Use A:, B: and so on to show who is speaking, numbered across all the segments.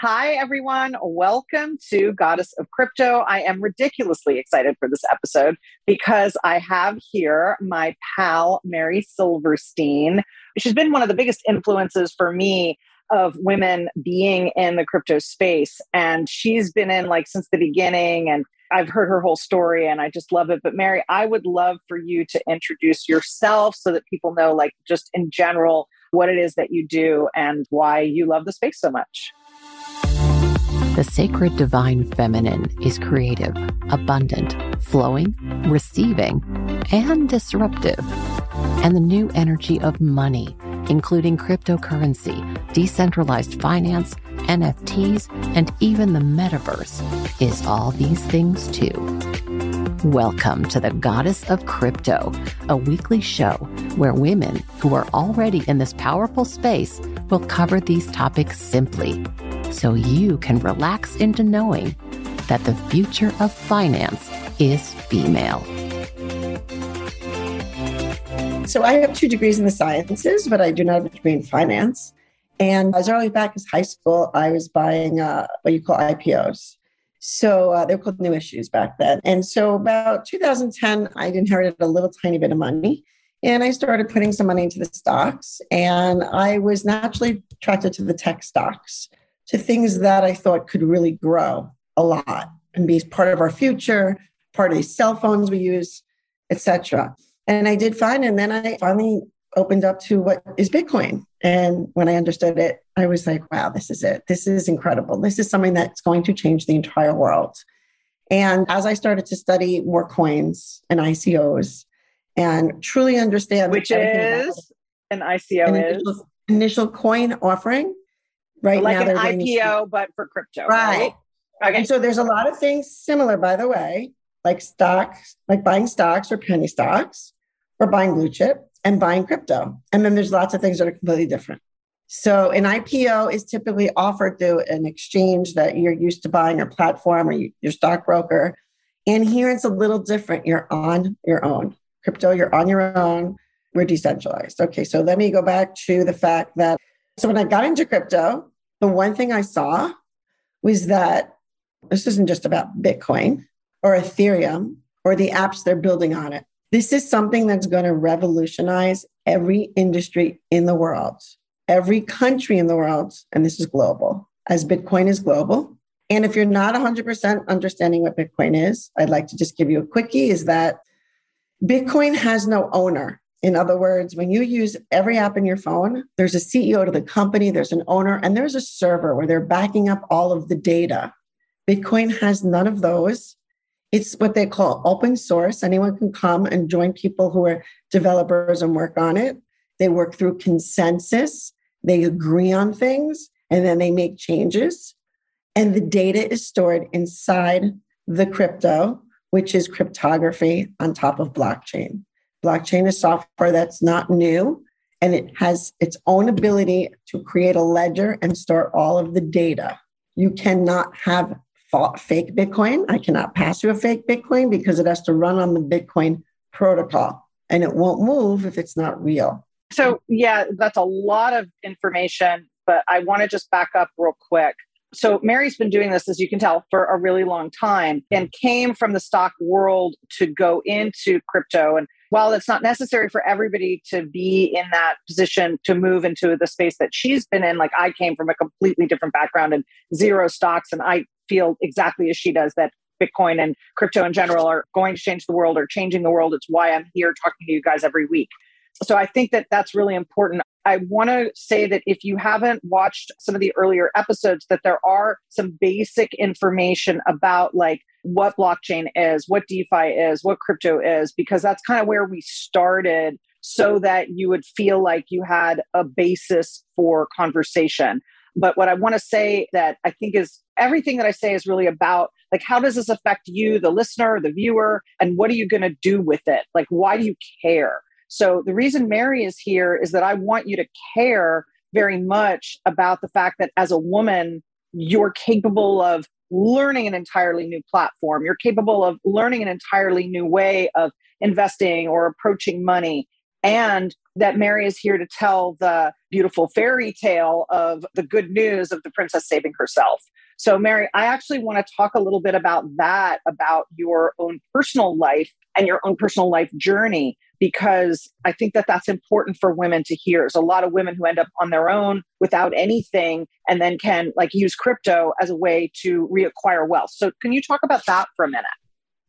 A: Hi, everyone. Welcome to Goddess of Crypto. I am ridiculously excited for this episode because I have here my pal, Merri Silverstein. She's been one of the biggest influences for me of women being in the crypto space. And she's been in like since the beginning. And I've heard her whole story and I just love it. But Merri, I would love for you to introduce yourself so that people know, like, just in general, what it is that you do and why you love the space so much.
B: The sacred divine feminine is creative, abundant, flowing, receiving, and disruptive. And the new energy of money, including cryptocurrency, decentralized finance, NFTs, and even the metaverse, is all these things too. Welcome to the Goddess of Crypto, a weekly show where women who are already in this powerful space will cover these topics simply so you can relax into knowing that the future of finance is female.
C: So I have two degrees in the sciences, but I do not have a degree in finance. And as early back as high school, I was buying uh, what you call IPOs. So uh, they were called new issues back then. And so about 2010, I inherited a little tiny bit of money. And I started putting some money into the stocks. And I was naturally attracted to the tech stocks to things that I thought could really grow a lot and be part of our future, part of these cell phones we use, etc. And I did fine. And then I finally opened up to what is Bitcoin. And when I understood it, I was like, wow, this is it. This is incredible. This is something that's going to change the entire world. And as I started to study more coins and ICOs and truly understand
A: which is an ICO
C: an
A: is
C: initial, initial coin offering right
A: like
C: now
A: an IPO, but for crypto,
C: right.
A: right? Okay.
C: And so there's a lot of things similar, by the way, like stocks, like buying stocks or penny stocks, or buying blue chip and buying crypto. And then there's lots of things that are completely different. So an IPO is typically offered through an exchange that you're used to buying or platform or you, your stockbroker. And here it's a little different. You're on your own. Crypto, you're on your own. We're decentralized. Okay, so let me go back to the fact that so when I got into crypto, the one thing I saw was that this isn't just about Bitcoin or Ethereum or the apps they're building on it. This is something that's going to revolutionize every industry in the world, every country in the world. And this is global, as Bitcoin is global. And if you're not 100% understanding what Bitcoin is, I'd like to just give you a quickie is that Bitcoin has no owner. In other words, when you use every app in your phone, there's a CEO to the company, there's an owner, and there's a server where they're backing up all of the data. Bitcoin has none of those. It's what they call open source. Anyone can come and join people who are developers and work on it. They work through consensus, they agree on things, and then they make changes. And the data is stored inside the crypto, which is cryptography on top of blockchain. Blockchain is software that's not new and it has its own ability to create a ledger and store all of the data. You cannot have fake Bitcoin. I cannot pass you a fake Bitcoin because it has to run on the Bitcoin protocol and it won't move if it's not real.
A: So, yeah, that's a lot of information, but I want to just back up real quick. So, Merri's been doing this, as you can tell, for a really long time and came from the stock world to go into crypto. And while it's not necessary for everybody to be in that position to move into the space that she's been in, like I came from a completely different background and zero stocks, and I feel exactly as she does that Bitcoin and crypto in general are going to change the world or changing the world. It's why I'm here talking to you guys every week. So I think that that's really important. I want to say that if you haven't watched some of the earlier episodes, that there are some basic information about like what blockchain is, what DeFi is, what crypto is, because that's kind of where we started so that you would feel like you had a basis for conversation. But what I want to say that I think is everything that I say is really about like how does this affect you, the listener, the viewer, and what are you going to do with it? Like why do you care? So the reason Merri is here is that I want you to care very much about the fact that as a woman, you're capable of learning an entirely new platform. You're capable of learning an entirely new way of investing or approaching money. and that Merri is here to tell the beautiful fairy tale of the good news of the princess saving herself. So, Merri, I actually want to talk a little bit about that, about your own personal life and your own personal life journey, because I think that that's important for women to hear. There's a lot of women who end up on their own without anything and then can like use crypto as a way to reacquire wealth. So, can you talk about that for a minute?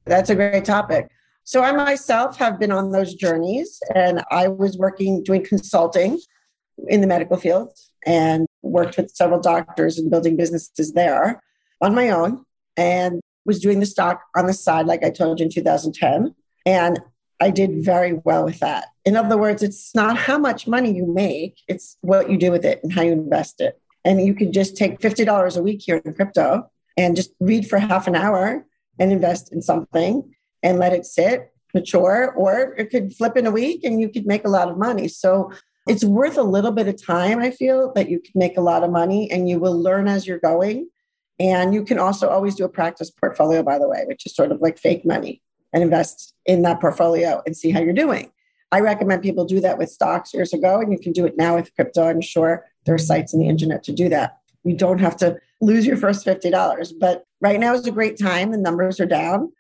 C: That's a great topic. So I myself have been on those journeys and I was working doing consulting in the medical field and worked with several doctors and building businesses there on my own and was doing the stock on the side like I told you in 2010 and I did very well with that. In other words, it's not how much money you make, it's what you do with it and how you invest it. And you could just take $50 a week here in crypto and just read for half an hour and invest in something and let it sit, mature, or it could flip in a week and you could make a lot of money. So it's worth a little bit of time, I feel, that you can make a lot of money and you will learn as you're going. And you can also always do a practice portfolio, by the way, which is sort of like fake money and invest in that portfolio and see how you're doing. I recommend people do that with stocks years ago, and you can do it now with crypto. I'm sure there are sites in the internet to do that. You don't have to lose your first $50. But right now is a great time. The numbers are down.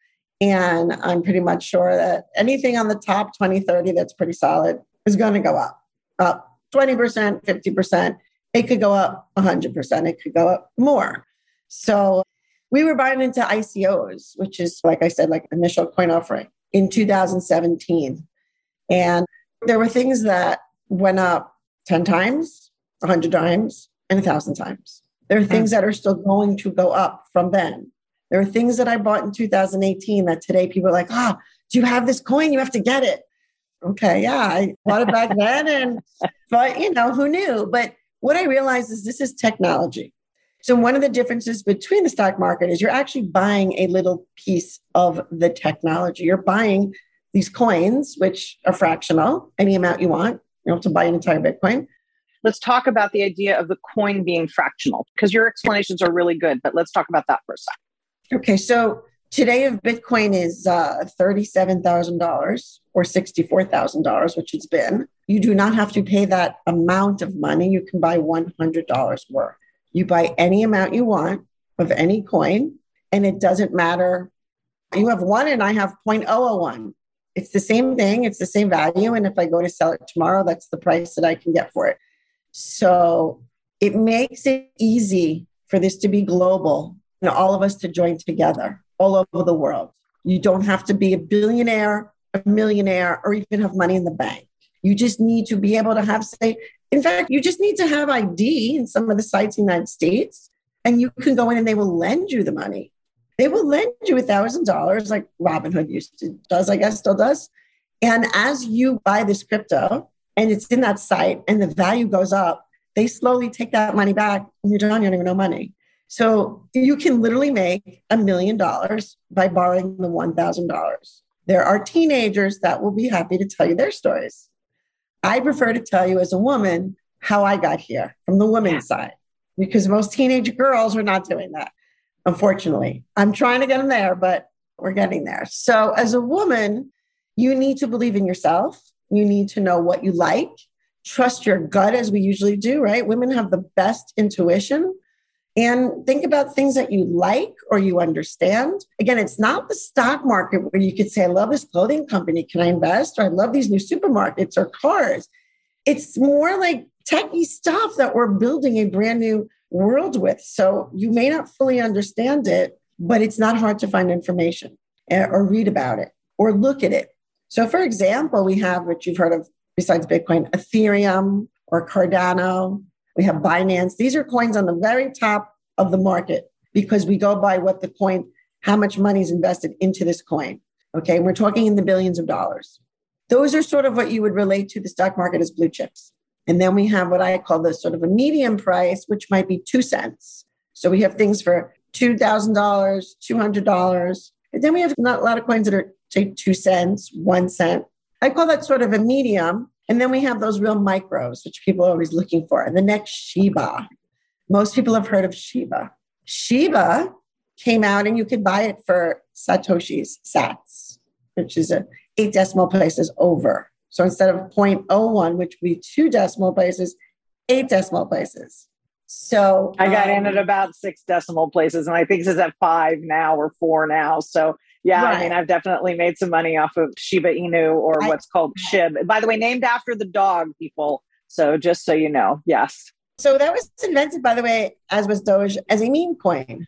C: And I'm pretty much sure that anything on the top 20, 30 that's pretty solid is going to go up, up 20%, 50%. It could go up 100%. It could go up more. So we were buying into ICOs, which is, like I said, like initial coin offering in 2017. And there were things that went up 10 times, 100 times, and 1,000 times. There are things that are still going to go up from then. There are things that I bought in 2018 that today people are like, ah, oh, do you have this coin? You have to get it. Okay, yeah, I bought it back then. And, but, you know, who knew? But what I realized is this is technology. So, one of the differences between the stock market is you're actually buying a little piece of the technology. You're buying these coins, which are fractional, any amount you want. You don't have to buy an entire Bitcoin.
A: Let's talk about the idea of the coin being fractional because your explanations are really good, but let's talk about that for a second.
C: Okay, so today if Bitcoin is uh, $37,000 or $64,000, which it's been, you do not have to pay that amount of money. You can buy $100 worth. You buy any amount you want of any coin, and it doesn't matter. You have one, and I have 0.001. It's the same thing, it's the same value. And if I go to sell it tomorrow, that's the price that I can get for it. So it makes it easy for this to be global and all of us to join together all over the world. You don't have to be a billionaire, a millionaire, or even have money in the bank. You just need to be able to have, say, in fact, you just need to have ID in some of the sites in the United States, and you can go in and they will lend you the money. They will lend you a thousand dollars, like Robinhood used to does, I guess, still does. And as you buy this crypto and it's in that site and the value goes up, they slowly take that money back and you're done, you don't even know money. So you can literally make a million dollars by borrowing the $1,000. There are teenagers that will be happy to tell you their stories. I prefer to tell you as a woman how I got here from the women's side because most teenage girls are not doing that. Unfortunately, I'm trying to get them there, but we're getting there. So, as a woman, you need to believe in yourself. You need to know what you like, trust your gut, as we usually do, right? Women have the best intuition and think about things that you like or you understand. Again, it's not the stock market where you could say, I love this clothing company. Can I invest? Or I love these new supermarkets or cars. It's more like techie stuff that we're building a brand new world with. So you may not fully understand it, but it's not hard to find information eh, or read about it or look at it. So, for example, we have what you've heard of besides Bitcoin, Ethereum or Cardano we have Binance. These are coins on the very top of the market because we go by what the coin, how much money is invested into this coin. Okay. And we're talking in the billions of dollars. Those are sort of what you would relate to the stock market as blue chips. And then we have what I call the sort of a medium price, which might be two cents. So we have things for $2,000, $200. And then we have not a lot of coins that are, say, two cents, one cent. I call that sort of a medium. And then we have those real micros, which people are always looking for. And the next Shiba. Most people have heard of Shiba. Shiba came out and you could buy it for Satoshi's sats, which is a eight decimal places over. So instead of 0.01, which would be two decimal places, eight decimal places. So
A: I got um, in at about six decimal places, and I think it's at five now or four now. So yeah, right. I mean, I've definitely made some money off of Shiba Inu or I, what's called SHIB. By the way, named after the dog, people. So just so you know, yes.
C: So that was invented, by the way, as was Doge, as a meme coin.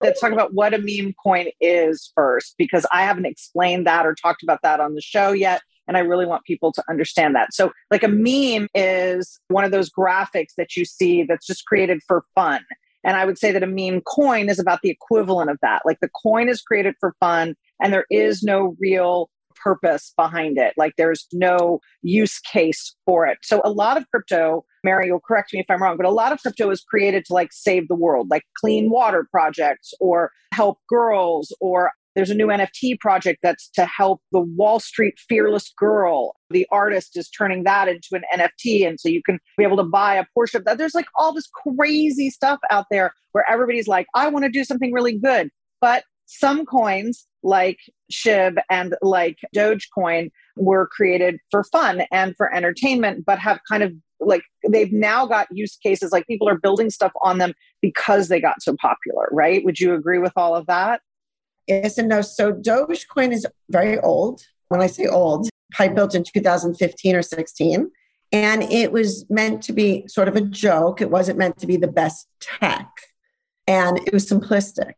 A: Let's talk about what a meme coin is first, because I haven't explained that or talked about that on the show yet. And I really want people to understand that. So, like a meme is one of those graphics that you see that's just created for fun. And I would say that a meme coin is about the equivalent of that. Like the coin is created for fun and there is no real purpose behind it. Like there's no use case for it. So a lot of crypto, Merri, you'll correct me if I'm wrong, but a lot of crypto is created to like save the world, like clean water projects or help girls or there's a new NFT project that's to help the Wall Street fearless girl. The artist is turning that into an NFT. And so you can be able to buy a portion of that. There's like all this crazy stuff out there where everybody's like, I want to do something really good. But some coins like SHIB and like Dogecoin were created for fun and for entertainment, but have kind of like they've now got use cases like people are building stuff on them because they got so popular, right? Would you agree with all of that?
C: Yes and no. So Dogecoin is very old. When I say old, probably built in 2015 or 16. And it was meant to be sort of a joke. It wasn't meant to be the best tech. And it was simplistic.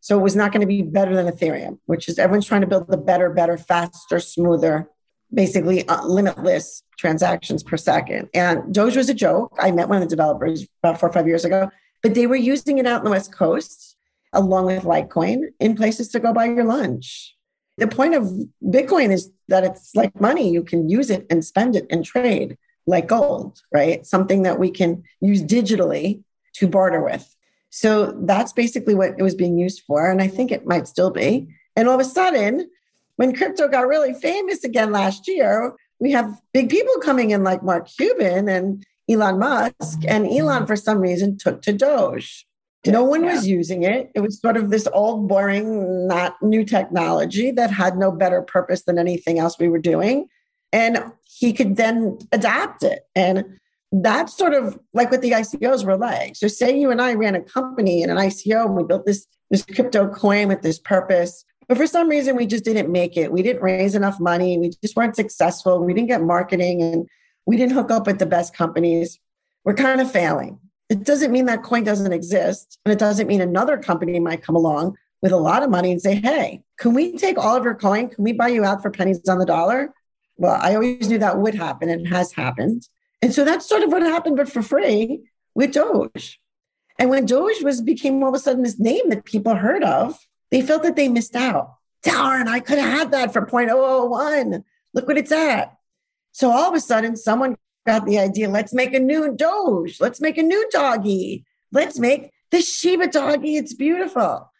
C: So it was not going to be better than Ethereum, which is everyone's trying to build the better, better, faster, smoother, basically uh, limitless transactions per second. And Doge was a joke. I met one of the developers about four or five years ago, but they were using it out in the West Coast along with Litecoin in places to go buy your lunch. The point of Bitcoin is that it's like money. You can use it and spend it and trade like gold, right? Something that we can use digitally to barter with. So that's basically what it was being used for. And I think it might still be. And all of a sudden, when crypto got really famous again last year, we have big people coming in like Mark Cuban and Elon Musk. And Elon, for some reason, took to Doge. No one yeah. was using it. It was sort of this old, boring, not new technology that had no better purpose than anything else we were doing. And he could then adapt it. And that's sort of like what the ICOs were like. So, say you and I ran a company in an ICO and we built this, this crypto coin with this purpose. But for some reason, we just didn't make it. We didn't raise enough money. We just weren't successful. We didn't get marketing and we didn't hook up with the best companies. We're kind of failing. It doesn't mean that coin doesn't exist. And it doesn't mean another company might come along with a lot of money and say, hey, can we take all of your coin? Can we buy you out for pennies on the dollar? Well, I always knew that would happen and has happened. And so that's sort of what happened, but for free with Doge. And when Doge was became all of a sudden this name that people heard of, they felt that they missed out. Darn, I could have had that for 0.001. Look what it's at. So all of a sudden, someone got the idea let's make a new Doge. Let's make a new doggy. Let's make the Shiba doggy. It's beautiful.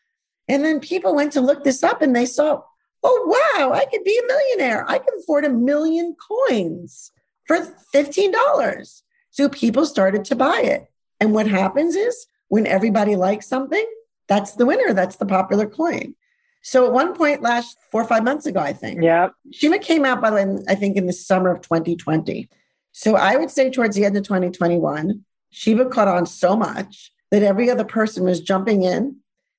C: And then people went to look this up and they saw, oh, wow, I could be a millionaire. I can afford a million coins for $15. So people started to buy it. And what happens is when everybody likes something, that's the winner. That's the popular coin. So at one point last four or five months ago, I think.
A: Yeah.
C: Shiba came out by the way, I think in the summer of 2020. So I would say towards the end of 2021, Shiba caught on so much that every other person was jumping in,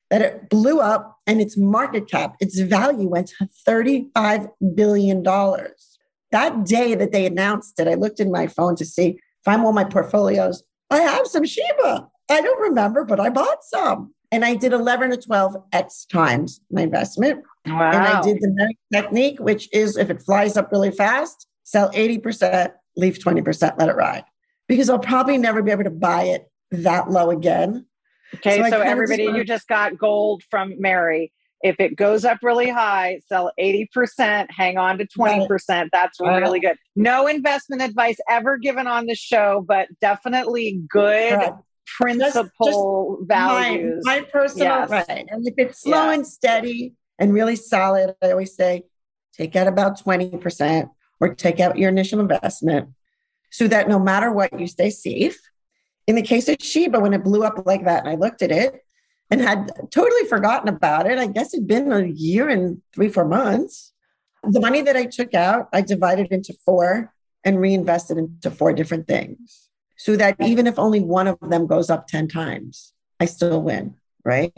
C: that it blew up and its market cap, its value went to $35 billion. That day that they announced it, I looked in my phone to see if I'm on my portfolios. I have some Shiba. I don't remember, but I bought some. And I did 11 to 12 X times my investment.
A: Wow.
C: And I did the technique, which is if it flies up really fast, sell 80%, leave 20%, let it ride. Because I'll probably never be able to buy it that low again.
A: Okay, so, so everybody, just you just got gold from Merri. If it goes up really high, sell 80%, hang on to 20%. That's really good. No investment advice ever given on the show, but definitely good Correct. principle just, just values.
C: My, my personal yes. right. And if it's slow and steady and really solid, I always say take out about 20% or take out your initial investment so that no matter what, you stay safe. In the case of Shiba, when it blew up like that, and I looked at it, and had totally forgotten about it. I guess it'd been a year and three, four months. The money that I took out, I divided into four and reinvested into four different things so that even if only one of them goes up 10 times, I still win, right?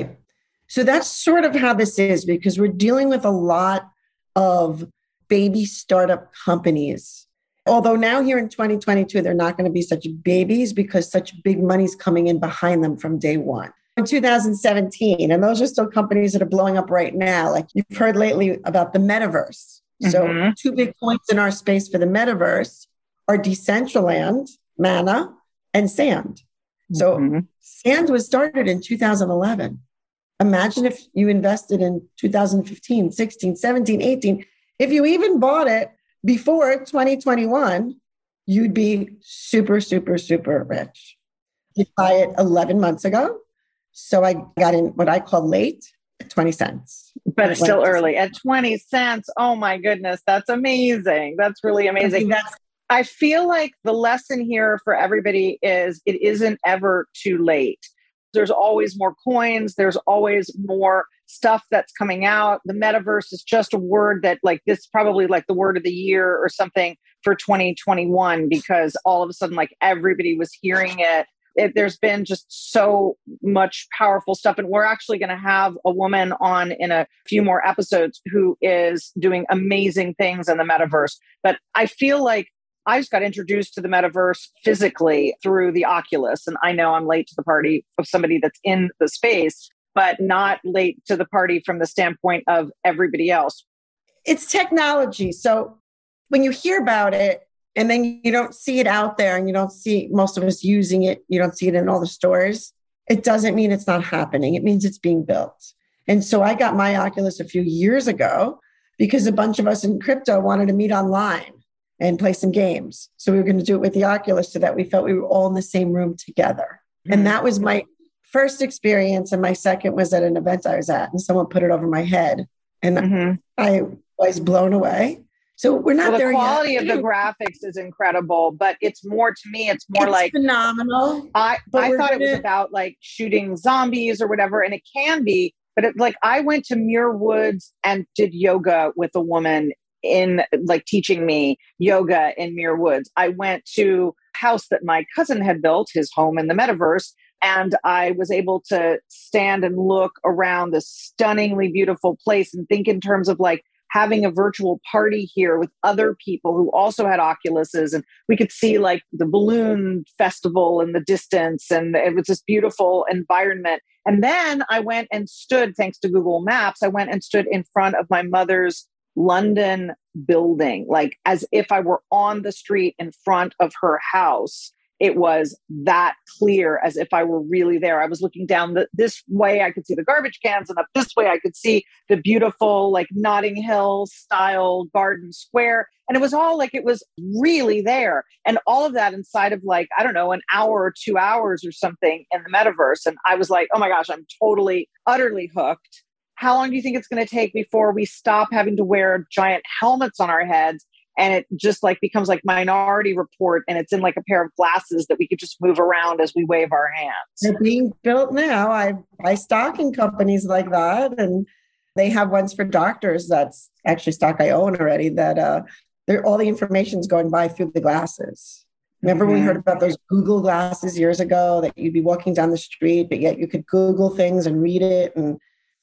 C: So that's sort of how this is because we're dealing with a lot of baby startup companies. Although now here in 2022, they're not going to be such babies because such big money's coming in behind them from day one. In 2017, and those are still companies that are blowing up right now. Like you've heard lately about the metaverse. Mm-hmm. So, two big points in our space for the metaverse are Decentraland, Mana, and Sand. So, mm-hmm. Sand was started in 2011. Imagine if you invested in 2015, 16, 17, 18. If you even bought it before 2021, you'd be super, super, super rich. You buy it 11 months ago. So I got in what I call late, 20 cents.
A: But it's still early at 20 cents. Oh my goodness. That's amazing. That's really amazing. That's I feel like the lesson here for everybody is it isn't ever too late there's always more coins there's always more stuff that's coming out. The metaverse is just a word that like this probably like the word of the year or something for 2021 because all of a sudden like everybody was hearing it. It, there's been just so much powerful stuff and we're actually going to have a woman on in a few more episodes who is doing amazing things in the metaverse. But i feel like I just got introduced to the metaverse physically through the Oculus. And I know I'm late to the party of somebody that's in the space, but not late to the party from the standpoint of everybody else.
C: It's technology. So when you hear about it and then you don't see it out there and you don't see most of us using it, you don't see it in all the stores, it doesn't mean it's not happening. It means it's being built. And so I got my Oculus a few years ago because a bunch of us in crypto wanted to meet online and play some games. So we were going to do it with the Oculus so that we felt we were all in the same room together. Mm-hmm. And that was my first experience. And my second was at an event I was at, and someone put it over my head. And mm-hmm. I was blown away. So we're not well,
A: the quality
C: yet.
A: of the graphics is incredible, but it's more to me. It's more
C: it's
A: like
C: phenomenal.
A: I I thought gonna... it was about like shooting zombies or whatever, and it can be. But it, like I went to Muir Woods and did yoga with a woman in like teaching me yoga in Muir Woods. I went to house that my cousin had built, his home in the metaverse, and I was able to stand and look around this stunningly beautiful place and think in terms of like having a virtual party here with other people who also had oculuses and we could see like the balloon festival in the distance and it was this beautiful environment and then i went and stood thanks to google maps i went and stood in front of my mother's London building, like as if I were on the street in front of her house. It was that clear as if I were really there. I was looking down the, this way, I could see the garbage cans, and up this way, I could see the beautiful, like Notting Hill style garden square. And it was all like it was really there. And all of that inside of like, I don't know, an hour or two hours or something in the metaverse. And I was like, oh my gosh, I'm totally, utterly hooked how long do you think it's going to take before we stop having to wear giant helmets on our heads? And it just like becomes like minority report and it's in like a pair of glasses that we could just move around as we wave our hands.
C: They're being built now. I buy stock in companies like that and they have ones for doctors that's actually stock i own already that uh they're all the information's going by through the glasses. Remember mm-hmm. we heard about those google glasses years ago that you'd be walking down the street but yet you could google things and read it and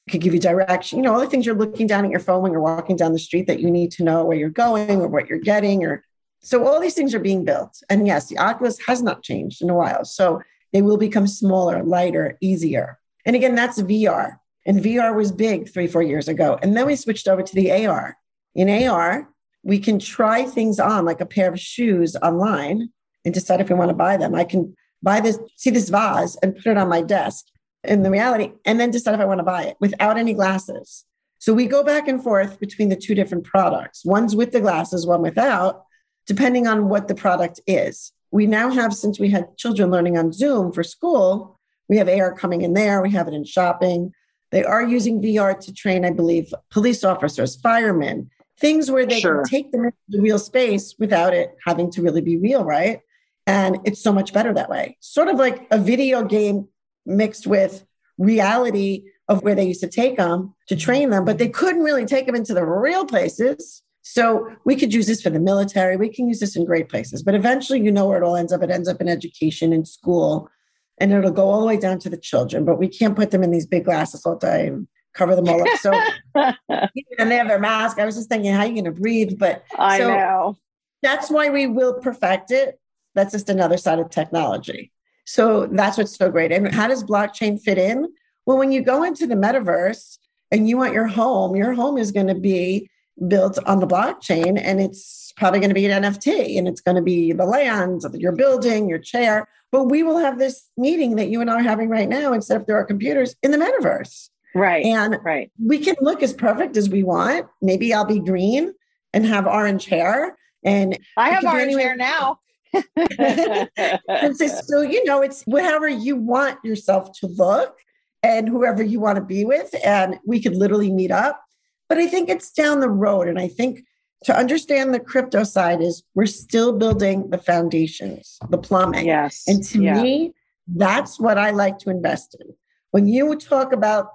C: could give you direction, you know, all the things you're looking down at your phone when you're walking down the street that you need to know where you're going or what you're getting or so all these things are being built. And yes, the Oculus has not changed in a while. So they will become smaller, lighter, easier. And again, that's VR. And VR was big three, four years ago. And then we switched over to the AR. In AR, we can try things on like a pair of shoes online and decide if we want to buy them. I can buy this, see this vase and put it on my desk in the reality and then decide if I want to buy it without any glasses. So we go back and forth between the two different products. One's with the glasses, one without, depending on what the product is. We now have, since we had children learning on Zoom for school, we have AR coming in there, we have it in shopping. They are using VR to train, I believe, police officers, firemen, things where they sure. can take them into the real space without it having to really be real, right? And it's so much better that way. Sort of like a video game mixed with reality of where they used to take them to train them, but they couldn't really take them into the real places So we could use this for the military. We can use this in great places, but eventually, you know where it all ends up. It ends up in education in school, and it'll go all the way down to the children. But we can't put them in these big glasses all the time, cover them all up. So, and they have their mask. I was just thinking, how are you going to breathe? But
A: I
C: so
A: know.
C: That's why we will perfect it. That's just another side of technology. So that's what's so great. And how does blockchain fit in? Well, when you go into the metaverse and you want your home, your home is going to be built on the blockchain and it's probably going to be an NFT and it's going to be the land, your building, your chair. But we will have this meeting that you and I are having right now instead of through our computers in the metaverse.
A: Right.
C: And
A: right.
C: we can look as perfect as we want. Maybe I'll be green and have orange hair. And
A: I have orange hair now.
C: So, so, you know, it's whatever you want yourself to look and whoever you want to be with. And we could literally meet up. But I think it's down the road. And I think to understand the crypto side is we're still building the foundations, the plumbing.
A: Yes.
C: And to yeah. me, that's what I like to invest in. When you talk about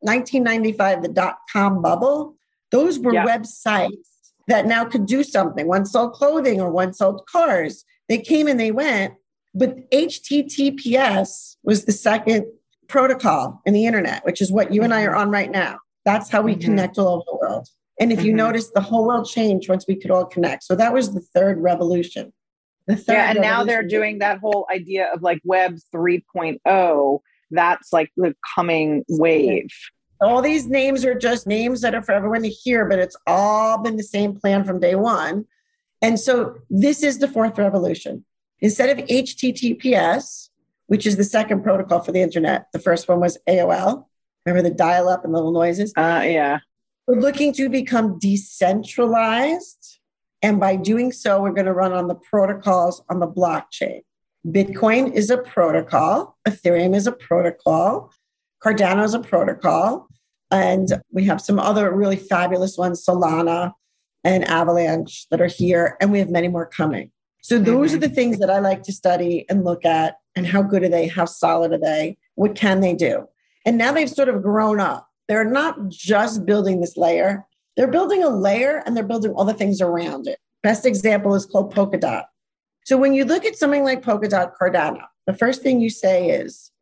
C: 1995, the dot com bubble, those were yeah. websites that now could do something. One sold clothing or one sold cars. They came and they went, but HTTPS was the second protocol in the internet, which is what you and I are on right now. That's how we mm-hmm. connect all over the world. And if mm-hmm. you notice, the whole world changed once we could all connect. So that was the third revolution.
A: The third yeah, and revolution. now they're doing that whole idea of like Web 3.0. That's like the coming wave.
C: All these names are just names that are for everyone to hear, but it's all been the same plan from day one. And so this is the fourth revolution. Instead of HTTPS, which is the second protocol for the internet, the first one was AOL. Remember the dial up and little noises?
A: Uh, yeah.
C: We're looking to become decentralized. And by doing so, we're going to run on the protocols on the blockchain. Bitcoin is a protocol, Ethereum is a protocol, Cardano is a protocol. And we have some other really fabulous ones, Solana, and Avalanche that are here, and we have many more coming. So those mm-hmm. are the things that I like to study and look at and how good are they? How solid are they? What can they do? And now they've sort of grown up. They're not just building this layer, they're building a layer and they're building all the things around it. Best example is called Polkadot. So when you look at something like Polkadot Cardano, the first thing you say is,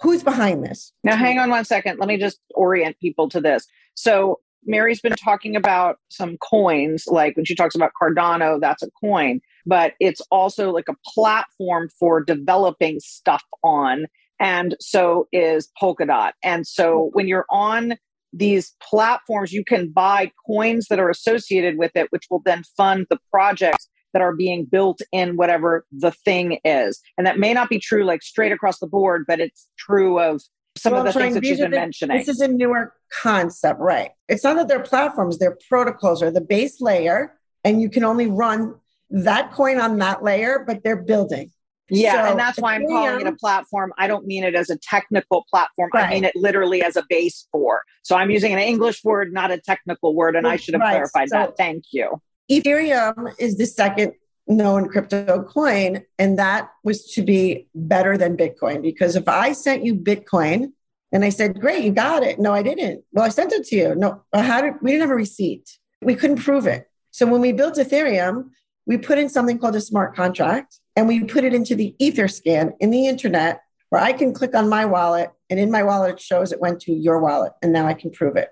C: who's behind this?
A: Now, hang on one second. Let me just orient people to this. So Merri's been talking about some coins, like when she talks about Cardano, that's a coin, but it's also like a platform for developing stuff on. And so is Polkadot. And so when you're on these platforms, you can buy coins that are associated with it, which will then fund the projects that are being built in whatever the thing is. And that may not be true like straight across the board, but it's true of some well, of the things that you've been the, mentioning.
C: This is a newer concept, right? It's not that they're platforms, they're protocols or the base layer, and you can only run that coin on that layer, but they're building.
A: Yeah, so, and that's why I'm calling it a platform. I don't mean it as a technical platform. Right. I mean it literally as a base for. So I'm using an English word, not a technical word, and I should have right. clarified so that. Thank you.
C: Ethereum is the second known crypto coin. And that was to be better than Bitcoin. Because if I sent you Bitcoin and I said, Great, you got it. No, I didn't. Well, I sent it to you. No, how did we didn't have a receipt? We couldn't prove it. So when we built Ethereum, we put in something called a smart contract and we put it into the Etherscan in the internet where I can click on my wallet and in my wallet it shows it went to your wallet and now I can prove it.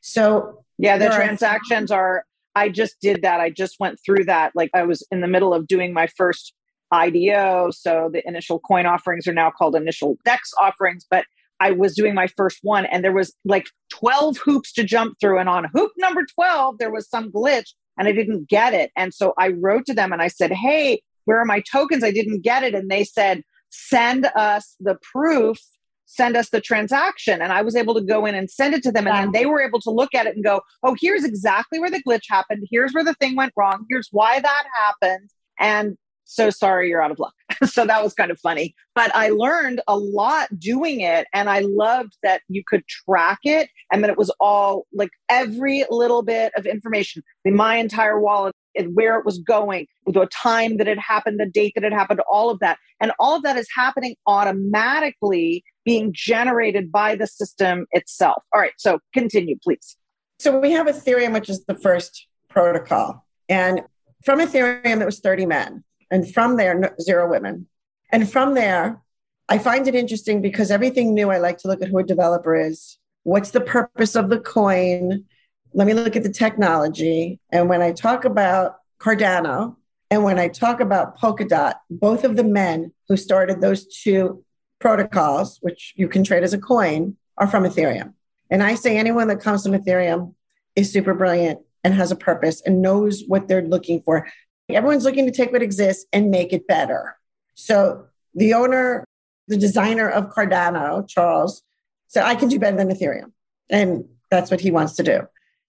C: So
A: yeah, the transactions are I just did that. I just went through that. Like I was in the middle of doing my first IDO. So the initial coin offerings are now called initial DEX offerings, but I was doing my first one and there was like 12 hoops to jump through. And on hoop number 12, there was some glitch and I didn't get it. And so I wrote to them and I said, Hey, where are my tokens? I didn't get it. And they said, Send us the proof send us the transaction. And I was able to go in and send it to them. And then they were able to look at it and go, oh, here's exactly where the glitch happened. Here's where the thing went wrong. Here's why that happened. And so sorry, you're out of luck. so that was kind of funny. But I learned a lot doing it. And I loved that you could track it and that it was all like every little bit of information, my entire wallet, and where it was going, the time that it happened, the date that it happened, all of that. And all of that is happening automatically being generated by the system itself. All right, so continue, please.
C: So we have Ethereum, which is the first protocol. And from Ethereum, it was 30 men. And from there, zero women. And from there, I find it interesting because everything new, I like to look at who a developer is. What's the purpose of the coin? Let me look at the technology. And when I talk about Cardano and when I talk about Polkadot, both of the men who started those two protocols, which you can trade as a coin, are from Ethereum. And I say anyone that comes from Ethereum is super brilliant and has a purpose and knows what they're looking for. Everyone's looking to take what exists and make it better. So the owner the designer of Cardano, Charles, said, I can do better than Ethereum. And that's what he wants to do.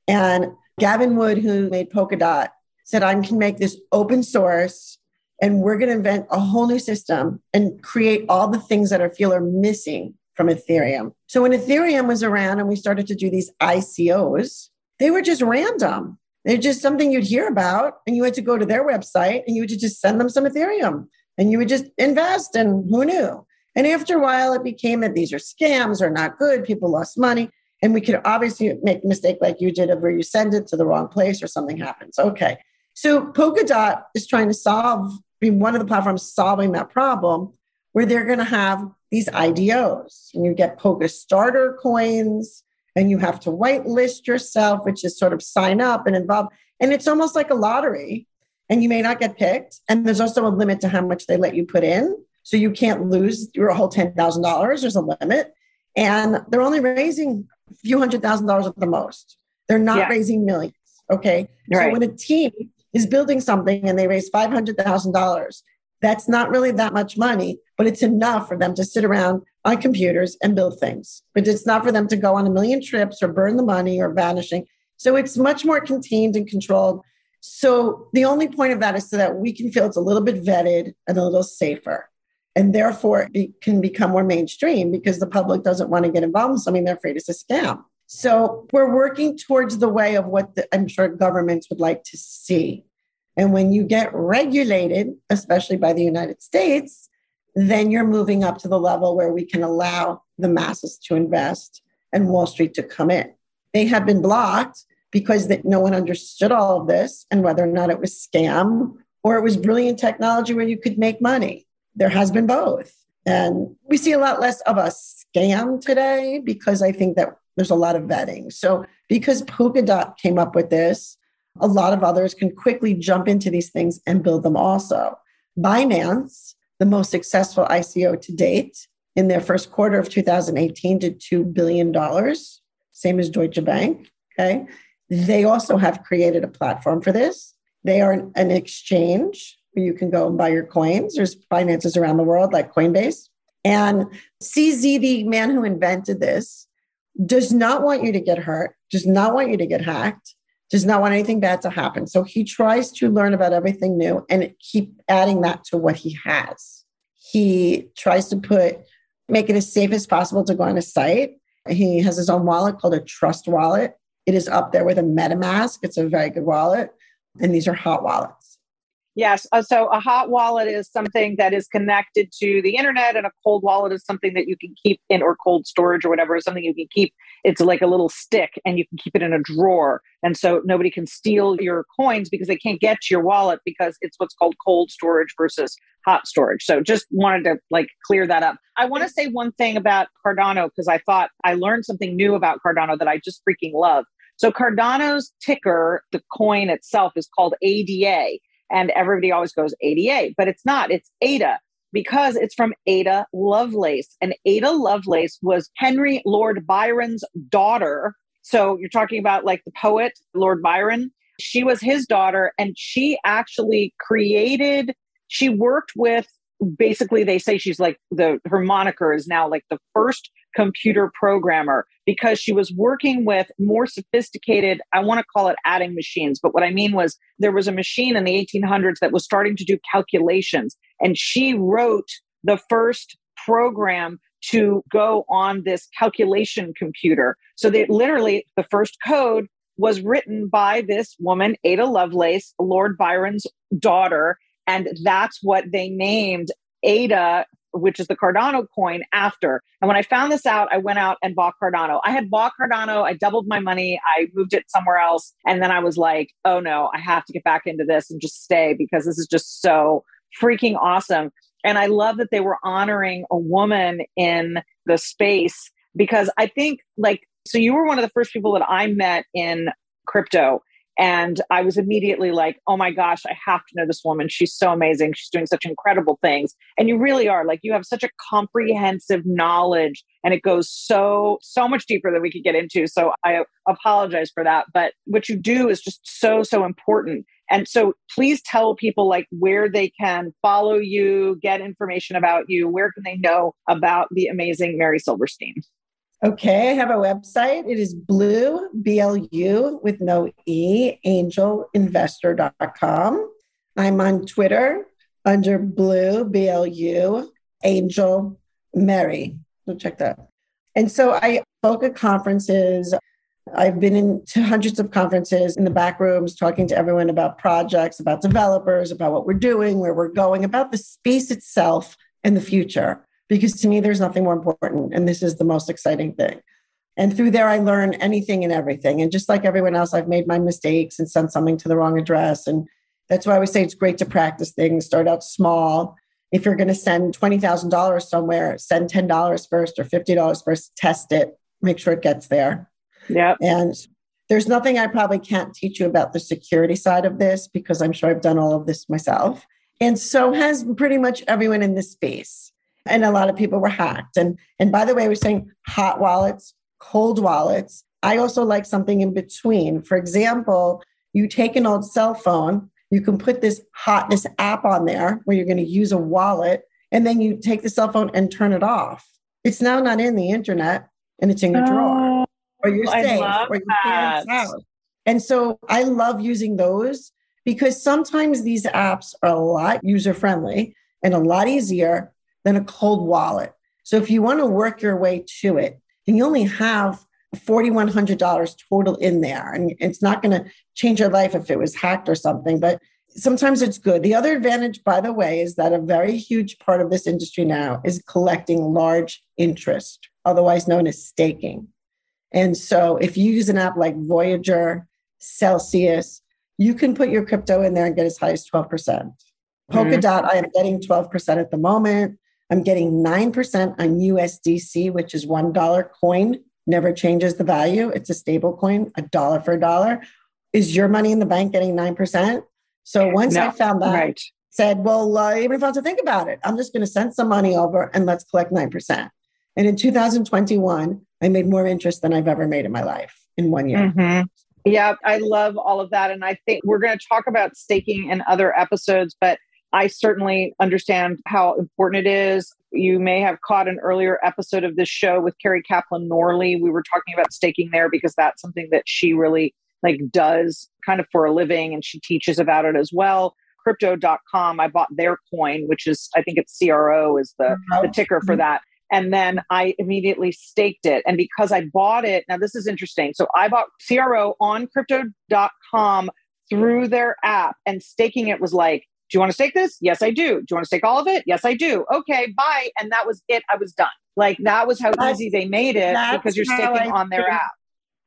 C: And Gavin Wood, who made Polkadot, said, I can make this open source and we're going to invent a whole new system and create all the things that I feel are missing from Ethereum. So when Ethereum was around and we started to do these ICOs, they were just random. They're just something you'd hear about, and you had to go to their website and you would just send them some Ethereum and you would just invest, and who knew? And after a while, it became that these are scams or not good. People lost money. And we could obviously make a mistake like you did of where you send it to the wrong place or something happens. Okay. So Polkadot is trying to solve, be one of the platforms solving that problem where they're going to have these IDOs and you get Polkastarter coins and you have to whitelist yourself, which is sort of sign up and involve. And it's almost like a lottery and you may not get picked. And there's also a limit to how much they let you put in. So you can't lose your whole $10,000. There's a limit. And they're only raising a few hundred thousand dollars at the most. They're not yeah. raising millions. Okay. Right. So when a team is building something and they raise $500,000, that's not really that much money, but it's enough for them to sit around on computers and build things. But it's not for them to go on a million trips or burn the money or vanishing. So it's much more contained and controlled. So the only point of that is so that we can feel it's a little bit vetted and a little safer and therefore it can become more mainstream because the public doesn't want to get involved in something they're afraid it's a scam. So we're working towards the way of what the, I'm sure governments would like to see. And when you get regulated, especially by the United States, then you're moving up to the level where we can allow the masses to invest and Wall Street to come in. They have been blocked because that no one understood all of this and whether or not it was scam or it was brilliant technology where you could make money there has been both. And we see a lot less of a scam today because I think that there's a lot of vetting. So, because Polkadot came up with this, a lot of others can quickly jump into these things and build them also. Binance, the most successful ICO to date, in their first quarter of 2018 did $2 billion, same as Deutsche Bank. Okay. They also have created a platform for this. They are an, an exchange where you can go and buy your coins. There's finances around the world like Coinbase. And CZ, the man who invented this, does not want you to get hurt, does not want you to get hacked, does not want anything bad to happen. So he tries to learn about everything new and keep adding that to what he has. He tries to put, make it as safe as possible to go on a site. He has his own wallet called a Trust Wallet. It is up there with a MetaMask. It's a very good wallet. And these are hot wallets.
A: Yes. Uh, so a hot wallet is something that is connected to the internet, and a cold wallet is something that you can keep in, or cold storage or whatever, is something you can keep. It's like a little stick, and you can keep it in a drawer. And so nobody can steal your coins because they can't get to your wallet because it's what's called cold storage versus hot storage. So just wanted to like clear that up. I want to say one thing about Cardano because I thought I learned something new about Cardano that I just freaking love. So Cardano's ticker, the coin itself, is called ADA and everybody always goes ADA, but it's not. It's Ada because it's from Ada Lovelace. And Ada Lovelace was Henry Lord Byron's daughter. So you're talking about like the poet, Lord Byron. She was his daughter, and she actually created, she worked with basically they say she's like the her moniker is now like the first computer programmer because she was working with more sophisticated i want to call it adding machines but what i mean was there was a machine in the 1800s that was starting to do calculations and she wrote the first program to go on this calculation computer. So that literally the first code was written by this woman ada lovelace lord byron's daughter and that's what they named Ada which is the Cardano coin after. And when I found this out, I went out and bought Cardano. I had bought Cardano, I doubled my money, I moved it somewhere else. And then I was like, oh no, I have to get back into this and just stay because this is just so freaking awesome. And I love that they were honoring a woman in the space because I think, like, so you were one of the first people that I met in crypto. And I was immediately like, oh my gosh, I have to know this woman. She's so amazing. She's doing such incredible things. And you really are like, you have such a comprehensive knowledge and it goes so, so much deeper than we could get into. So I apologize for that. But what you do is just so, so important. And so please tell people like where they can follow you, get information about you, where can they know about the amazing Merri Silverstein?
C: Okay, I have a website. It is blue, B L U with no E, angelinvestor.com. I'm on Twitter under blue, B L U, angel Merri. So check that. And so I spoke at conferences. I've been into hundreds of conferences in the back rooms talking to everyone about projects, about developers, about what we're doing, where we're going, about the space itself and the future because to me, there's nothing more important. And this is the most exciting thing. And through there, I learn anything and everything. And just like everyone else, I've made my mistakes and sent something to the wrong address. And that's why I would say it's great to practice things, start out small. If you're going to send $20,000 somewhere, send $10 first or $50 first, test it, make sure it gets there.
A: Yeah.
C: And there's nothing I probably can't teach you about the security side of this because I'm sure I've done all of this myself. And so has pretty much everyone in this space and a lot of people were hacked. And and by the way, we're saying hot wallets, cold wallets. I also like something in between. For example, you take an old cell phone, you can put this hot this app on there where you're going to use a wallet, and then you take the cell phone and turn it off. It's now not in the internet and it's in your oh, drawer. Or you're safe or your parents' house. And so I love using those because sometimes these apps are a lot user friendly and a lot easier than a cold wallet. So if you want to work your way to it, and you only have $4,100 total in there, and it's not going to change your life if it was hacked or something, but sometimes it's good. The other advantage, by the way, is that a very huge part of this industry now is collecting large interest, otherwise known as staking. And so if you use an app like Voyager, Celsius, you can put your crypto in there and get as high as 12%. Mm-hmm. Polkadot, I am getting 12% at the moment. I'm getting 9% on USDC, which is $1 coin, never changes the value. It's a stable coin, a dollar for a dollar. Is your money in the bank getting 9%? So once no, I found that, right. said, well, uh, even if I have to think about it, I'm just going to send some money over and let's collect 9%. And in 2021, I made more interest than I've ever made in my life in one year.
A: Mm-hmm. Yeah, I love all of that. And I think we're going to talk about staking in other episodes, but I certainly understand how important it is. You may have caught an earlier episode of this show with Carrie Kaplan Norley. We were talking about staking there because that's something that she really like does kind of for a living and she teaches about it as well. Crypto.com, I bought their coin, which is I think it's CRO is the, mm-hmm. the ticker for mm-hmm. that. And then I immediately staked it. And because I bought it, now this is interesting. So I bought CRO on crypto.com through their app, and staking it was like you want to stake this? Yes, I do. Do you want to stake all of it? Yes, I do. Okay, bye. And that was it. I was done. Like that was how that's, easy they made it because you're staking on their app.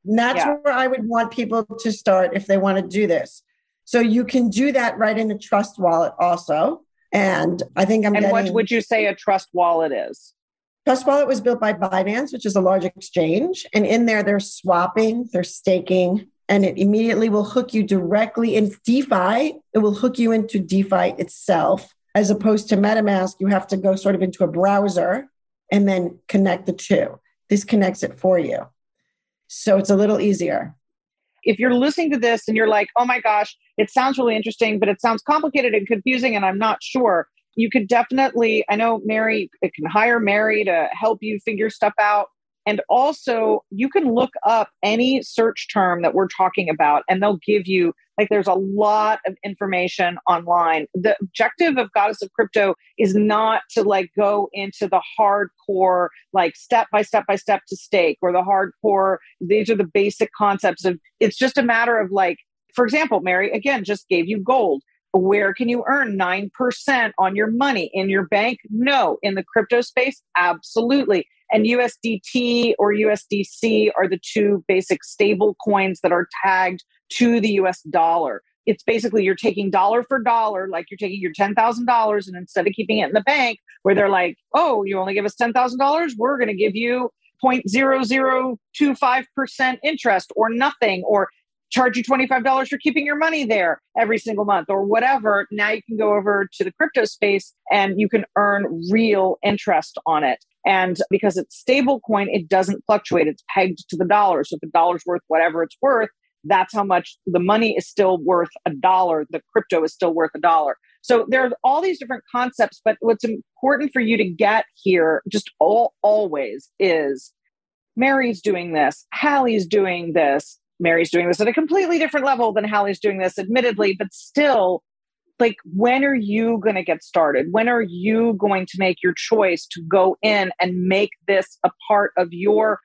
C: that's yeah. where I would want people to start if they want to do this. So you can do that right in the trust wallet also. And I think I'm
A: And
C: getting,
A: what would you say a trust wallet is?
C: Trust Wallet was built by Binance, which is a large exchange. And in there, they're swapping, they're staking, and it immediately will hook you directly in DeFi. It will hook you into DeFi itself, as opposed to MetaMask. You have to go sort of into a browser and then connect the two. This connects it for you. So it's a little easier.
A: If you're listening to this and you're like, oh my gosh, it sounds really interesting, but it sounds complicated and confusing, and I'm not sure, you could definitely, I know Merri it can hire Merri to help you figure stuff out. And also, you can look up any search term that we're talking about, and they'll give you like there's a lot of information online. The objective of Goddess of Crypto is not to like go into the hardcore, like step by step by step to stake or the hardcore. These are the basic concepts of it's just a matter of like, for example, Merri again just gave you gold Where can you earn 9% on your money? In your bank? No. In the crypto space? Absolutely. And USDT or USDC are the two basic stable coins that are tagged to the US dollar. It's basically you're taking dollar for dollar, like you're taking your $10,000 and instead of keeping it in the bank where they're like, oh, you only give us $10,000, we're going to give you 0.0025% interest or nothing, or charge you $25 for keeping your money there every single month or whatever. Now you can go over to the crypto space and you can earn real interest on it. And because it's stable coin, it doesn't fluctuate. It's pegged to the dollar. So if the dollar's worth whatever it's worth, that's how much the money is still worth a dollar. The crypto is still worth a dollar. So there are all these different concepts, but what's important for you to get here, just all always, is Merri's doing this, Halle's doing this, Merri's doing this at a completely different level than Halle's doing this, admittedly, but still, like, when are you going to get started? When are you going to make your choice to go in and make this a part of your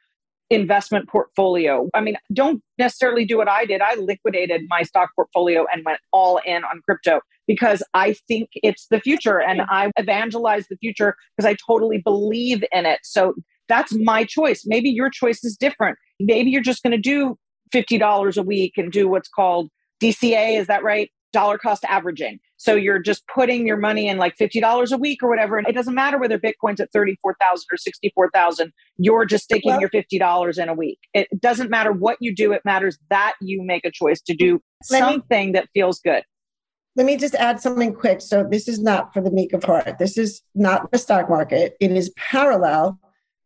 A: investment portfolio? I mean, don't necessarily do what I did. I liquidated my stock portfolio and went all in on crypto because I think it's the future and I evangelize the future because I totally believe in it. So that's my choice. Maybe your choice is different. Maybe you're just going to do $50 a week and do what's called DCA. Is that right? Dollar cost averaging. So you're just putting your money in like $50 a week or whatever. And it doesn't matter whether Bitcoin's at 34,000 or 64,000. You're just sticking well, your $50 in a week. It doesn't matter what you do. It matters that you make a choice to do something me, that feels good.
C: Let me just add something quick. So this is not for the meek of heart. This is not the stock market. It is parallel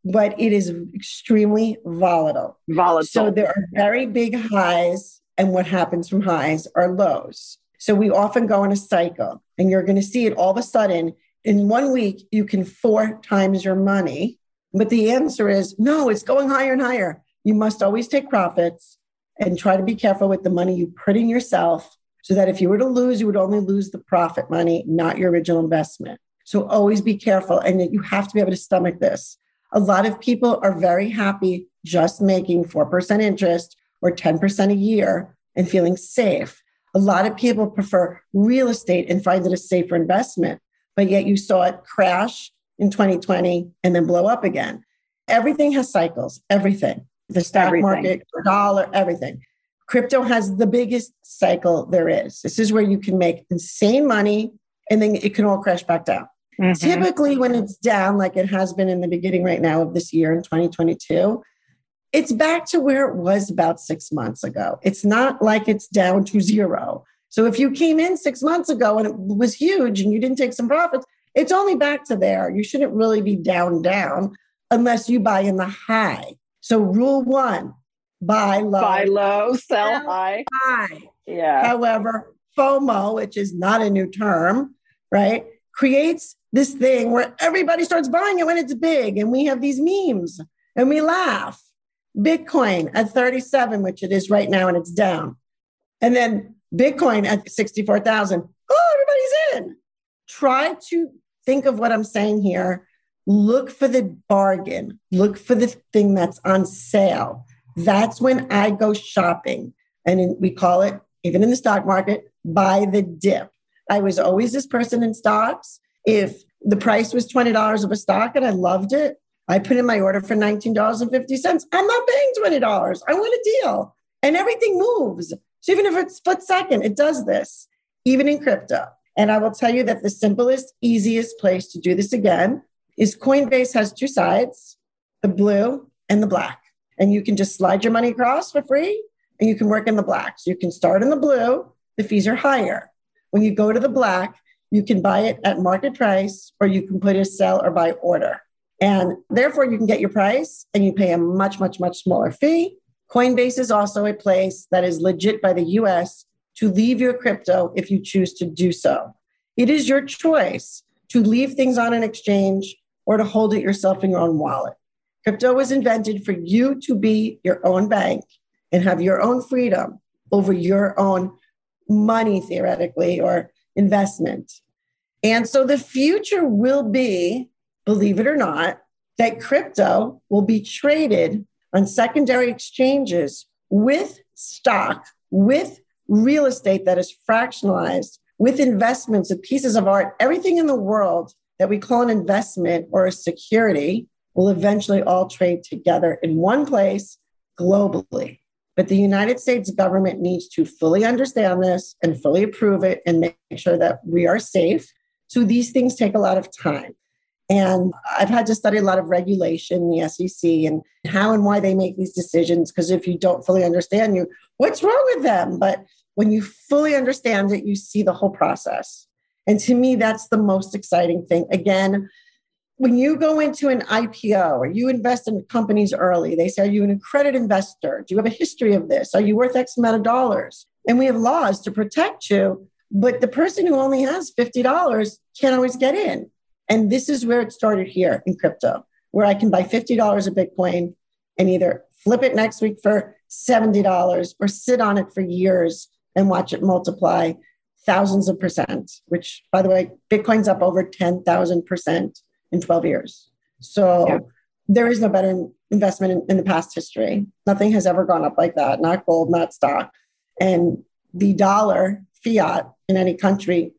C: but it is extremely volatile.
A: Volatile.
C: So there are very big highs, and what happens from highs are lows. So we often go in a cycle, and you're going to see it all of a sudden. In one week, you can four times your money. But the answer is no, it's going higher and higher. You must always take profits and try to be careful with the money you put in yourself so that if you were to lose, you would only lose the profit money, not your original investment. So always be careful. And you have to be able to stomach this. A lot of people are very happy just making 4% interest or 10% a year and feeling safe. A lot of people prefer real estate and find it a safer investment, but yet you saw it crash in 2020 and then blow up again. Everything has cycles, everything. The stock everything. market, dollar, everything. Crypto has the biggest cycle there is. This is where you can make insane money and then it can all crash back down. Mm-hmm. Typically, when it's down, like it has been in the beginning right now of this year in 2022, it's back to where it was about six months ago. It's not like it's down to zero. So if you came in six months ago and it was huge and you didn't take some profits, it's only back to there. You shouldn't really be down, down unless you buy in the high. So rule one, buy low.
A: Buy low, sell, sell high.
C: high. Yeah. However, FOMO, which is not a new term, right, creates this thing where everybody starts buying it when it's big and we have these memes and we laugh. Bitcoin at 37, which it is right now, and it's down. And then Bitcoin at 64,000. Oh, everybody's in. Try to think of what I'm saying here. Look for the bargain, look for the thing that's on sale. That's when I go shopping. And in, we call it, even in the stock market, buy the dip. I was always this person in stocks if the price was $20 of a stock and I loved it, I put in my order for $19.50. I'm not paying $20. I want a deal. And everything moves. So even if it's split second, it does this, even in crypto. And I will tell you that the simplest, easiest place to do this again is Coinbase has two sides, the blue and the black. And you can just slide your money across for free and you can work in the black. So you can start in the blue, the fees are higher. When you go to the black, you can buy it at market price or you can put a sell or buy order. And therefore, you can get your price and you pay a much, much, much smaller fee. Coinbase is also a place that is legit by the US to leave your crypto if you choose to do so. It is your choice to leave things on an exchange or to hold it yourself in your own wallet. Crypto was invented for you to be your own bank and have your own freedom over your own money, theoretically, or investment. And so the future will be, believe it or not, that crypto will be traded on secondary exchanges with stock, with real estate that is fractionalized with investments, with pieces of art, everything in the world that we call an investment or a security will eventually all trade together in one place globally. But the United States government needs to fully understand this and fully approve it and make sure that we are safe. So these things take a lot of time. And I've had to study a lot of regulation, the SEC, and how and why they make these decisions. Because if you don't fully understand you, what's wrong with them? But when you fully understand it, you see the whole process. And to me, that's the most exciting thing. Again, when you go into an IPO or you invest in companies early, they say, Are you an accredited investor? Do you have a history of this? Are you worth X amount of dollars? And we have laws to protect you. But the person who only has $50 can't always get in. And this is where it started here in crypto, where I can buy $50 of Bitcoin and either flip it next week for $70 or sit on it for years and watch it multiply thousands of percent, which, by the way, Bitcoin's up over 10,000% in 12 years. So yeah. there is no better investment in, in the past history. Nothing has ever gone up like that, not gold, not stock. And the dollar fiat in any country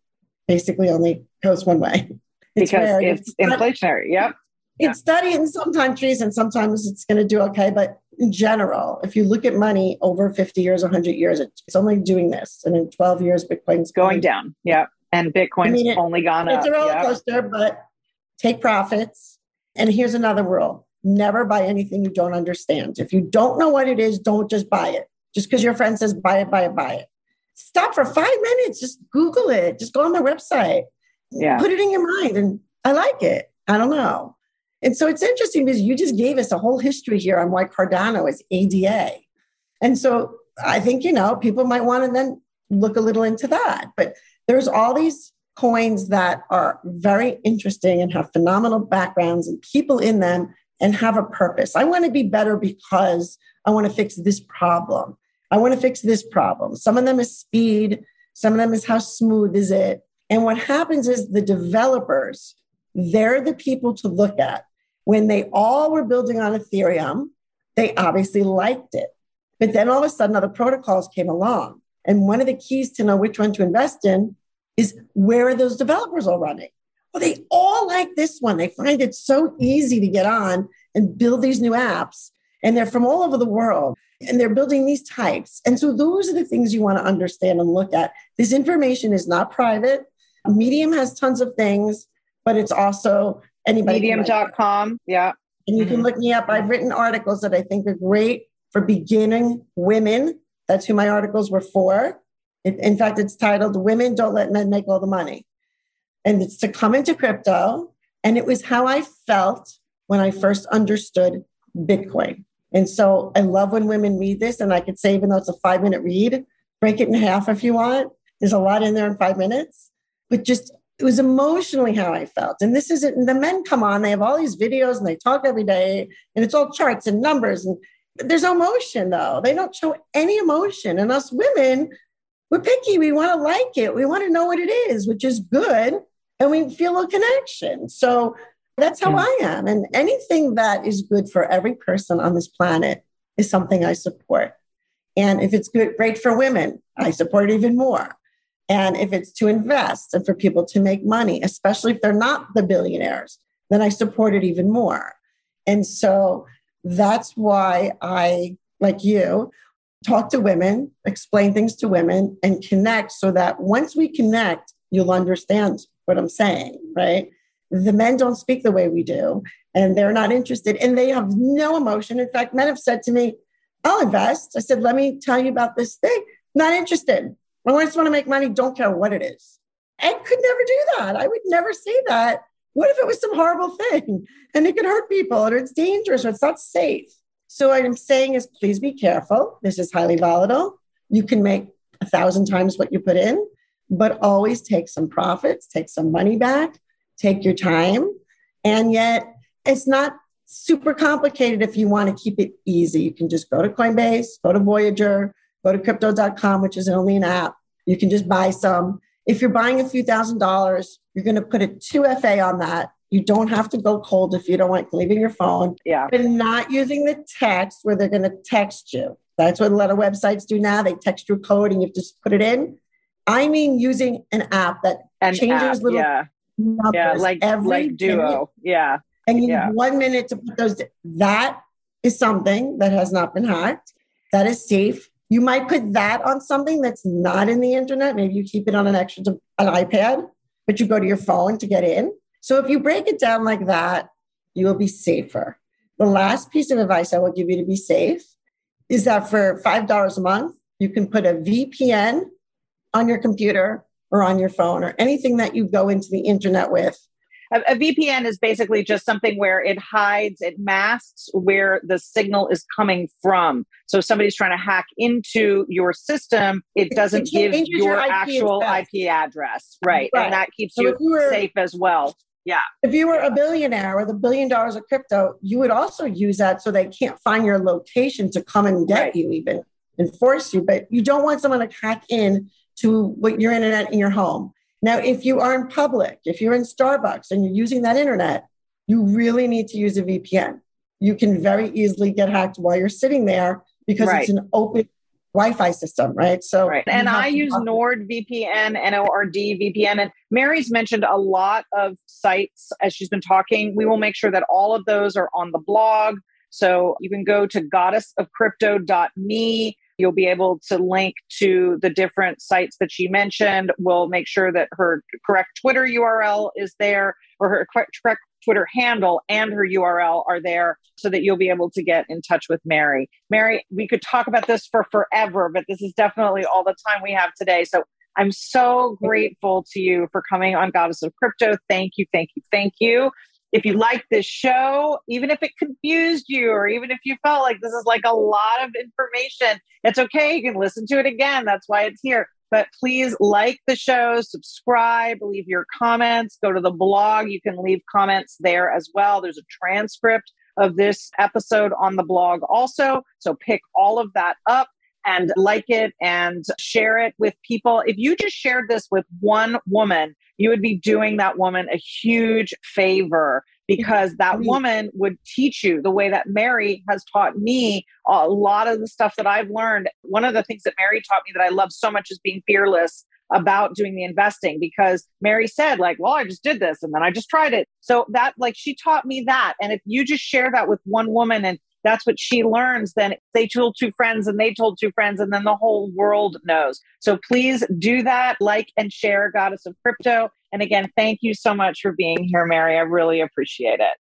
C: basically only goes one way.
A: It's because rare. it's, inflationary. Yep.
C: It's yeah. studied in some countries and sometimes it's going to do okay. But in general, if you look at money over 50 years, 100 years, it's only doing this. And in 12 years, Bitcoin's
A: going, going down. Yeah. And Bitcoin's I mean, it, only gone
C: it's
A: up.
C: It's a roller coaster, but take profits. And here's another rule never buy anything you don't understand. If you don't know what it is, don't just buy it. Just because your friend says buy it, buy it, buy it. Stop for five minutes. Just Google it. Just go on their website yeah. put it in your mind. And I like it. I don't know. And so it's interesting because you just gave us a whole history here on why Cardano is ADA. And so I think, you know, people might want to then look a little into that. But there's all these coins that are very interesting and have phenomenal backgrounds and people in them and have a purpose. I want to be better because I want to fix this problem. I want to fix this problem. Some of them is speed, some of them is how smooth is it. And what happens is the developers, they're the people to look at. When they all were building on Ethereum, they obviously liked it. But then all of a sudden, other protocols came along. And one of the keys to know which one to invest in is where are those developers all running? Well, they all like this one. They find it so easy to get on and build these new apps. And they're from all over the world and they're building these types. And so those are the things you want to understand and look at. This information is not private. Medium has tons of things, but it's also anybody.
A: Medium.com. Yeah.
C: And you mm-hmm. can look me up. I've written articles that I think are great for beginning women. That's who my articles were for. It, in fact, it's titled Women Don't Let Men Make All the Money. And it's to come into crypto. And it was how I felt when I first understood Bitcoin. And so I love when women read this. And I could say, even though it's a five minute read, break it in half if you want. There's a lot in there in five minutes but just it was emotionally how I felt. And this isn't the men come on, they have all these videos and they talk every day, and it's all charts and numbers. And there's no emotion though. They don't show any emotion. And us women, we're picky. We want to like it. We want to know what it is, which is good. And we feel a connection. So that's how I am. And anything that is good for every person on this planet is something I support. And if it's good, great for women, I support it even more. And if it's to invest and for people to make money, especially if they're not the billionaires, then I support it even more. And so that's why I, like you, talk to women, explain things to women, and connect so that once we connect, you'll understand what I'm saying, right? The men don't speak the way we do, and they're not interested, and they have no emotion. In fact, men have said to me, I'll invest. I said, let me tell you about this thing. Not interested. I just want to make money, don't care what it is. I could never do that. I would never say that. What if it was some horrible thing and it could hurt people or it's dangerous or it's not safe? So, what I'm saying is please be careful. This is highly volatile. You can make a thousand times what you put in, but always take some profits, take some money back, take your time. And yet, it's not super complicated if you want to keep it easy. You can just go to Coinbase, go to Voyager, go to crypto.com, which is only an app. You can just buy some. If you're buying a few thousand dollars, you're going to put a 2FA on that. You don't have to go cold if you don't want leaving your phone.
A: Yeah.
C: But not using the text where they're going to text you. That's what a lot of websites do now. They text your code and you just put it in. I mean using an app that
A: An
C: changes
A: app,
C: little
A: yeah,
C: numbers
A: yeah, like
C: every
A: like
C: minute,
A: yeah,
C: and you
A: yeah.
C: need one minute to put those. That is something that has not been hacked. That is safe. You might put that on something that's not in the internet. Maybe you keep it on an extra an iPad, but you go to your phone to get in. So if you break it down like that, you will be safer. The last piece of advice I will give you to be safe is that for $5 a month, you can put a VPN on your computer or on your phone or anything that you go into the internet with.
A: A, a VPN is basically just something where it hides, it masks where the signal is coming from. So if somebody's trying to hack into your system, it doesn't
C: It
A: give your,
C: your IP
A: actual
C: address.
A: IP address, right?
C: Right.
A: And that keeps
C: So
A: you
C: you were-
A: safe as well. Yeah.
C: If you were a billionaire with a billion dollars of crypto, you would also use that so they can't find your location to come and get
A: Right.
C: you, even and force you. But you don't want someone to hack in to what your internet in your home. Now, if you are in public, if you're in Starbucks and you're using that internet, you really need to use a VPN. You can very easily get hacked while you're sitting there because
A: Right.
C: it's an open Wi-Fi system, right? So,
A: Right. And I use NordVPN, N O R D VPN. And Merri's mentioned a lot of sites as she's been talking. We will make sure that all of those are on the blog. So you can go to goddessofcrypto.me. You'll be able to link to the different sites that she mentioned. We'll make sure that her correct Twitter URL is there or her correct Twitter handle and her URL are there so that you'll be able to get in touch with Merri. Merri, we could talk about this for forever, but this is definitely all the time we have today. So I'm so grateful to you for coming on Goddess of Crypto. Thank you, thank you, thank you. If you like this show, even if it confused you, or even if you felt like this is like a lot of information, it's okay. You can listen to it again. That's why it's here. But please like the show, subscribe, leave your comments, go to the blog. You can leave comments there as well. There's a transcript of this episode on the blog also. So pick all of that up and like it and share it with people. If you just shared this with one woman, you would be doing that woman a huge favor because that woman would teach you the way that Merri has taught me a lot of the stuff that I've learned. One of the things that Merri taught me that I love so much is being fearless about doing the investing because Merri said like, well, I just did this and then I just tried it. So that like she taught me that. And if you just share that with one woman and that's what she learns, then they told two friends and they told two friends and then the whole world knows. So please do that, like and share Goddess of Crypto. And again, thank you so much for being here, Merri. I really appreciate it.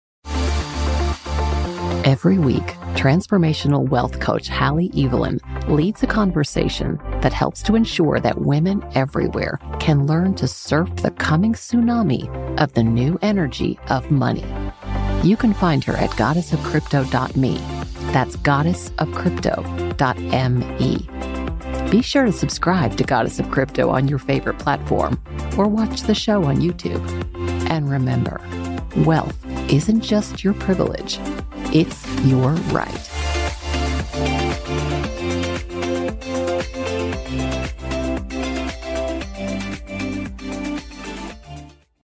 B: Every week, transformational wealth coach Halle Eavelyn leads a conversation that helps to ensure that women everywhere can learn to surf the coming tsunami of the new energy of money. You can find her at goddessofcrypto.me. That's goddessofcrypto.me. Be sure to subscribe to Goddess of Crypto on your favorite platform or watch the show on YouTube. And remember, wealth isn't just your privilege, it's your right.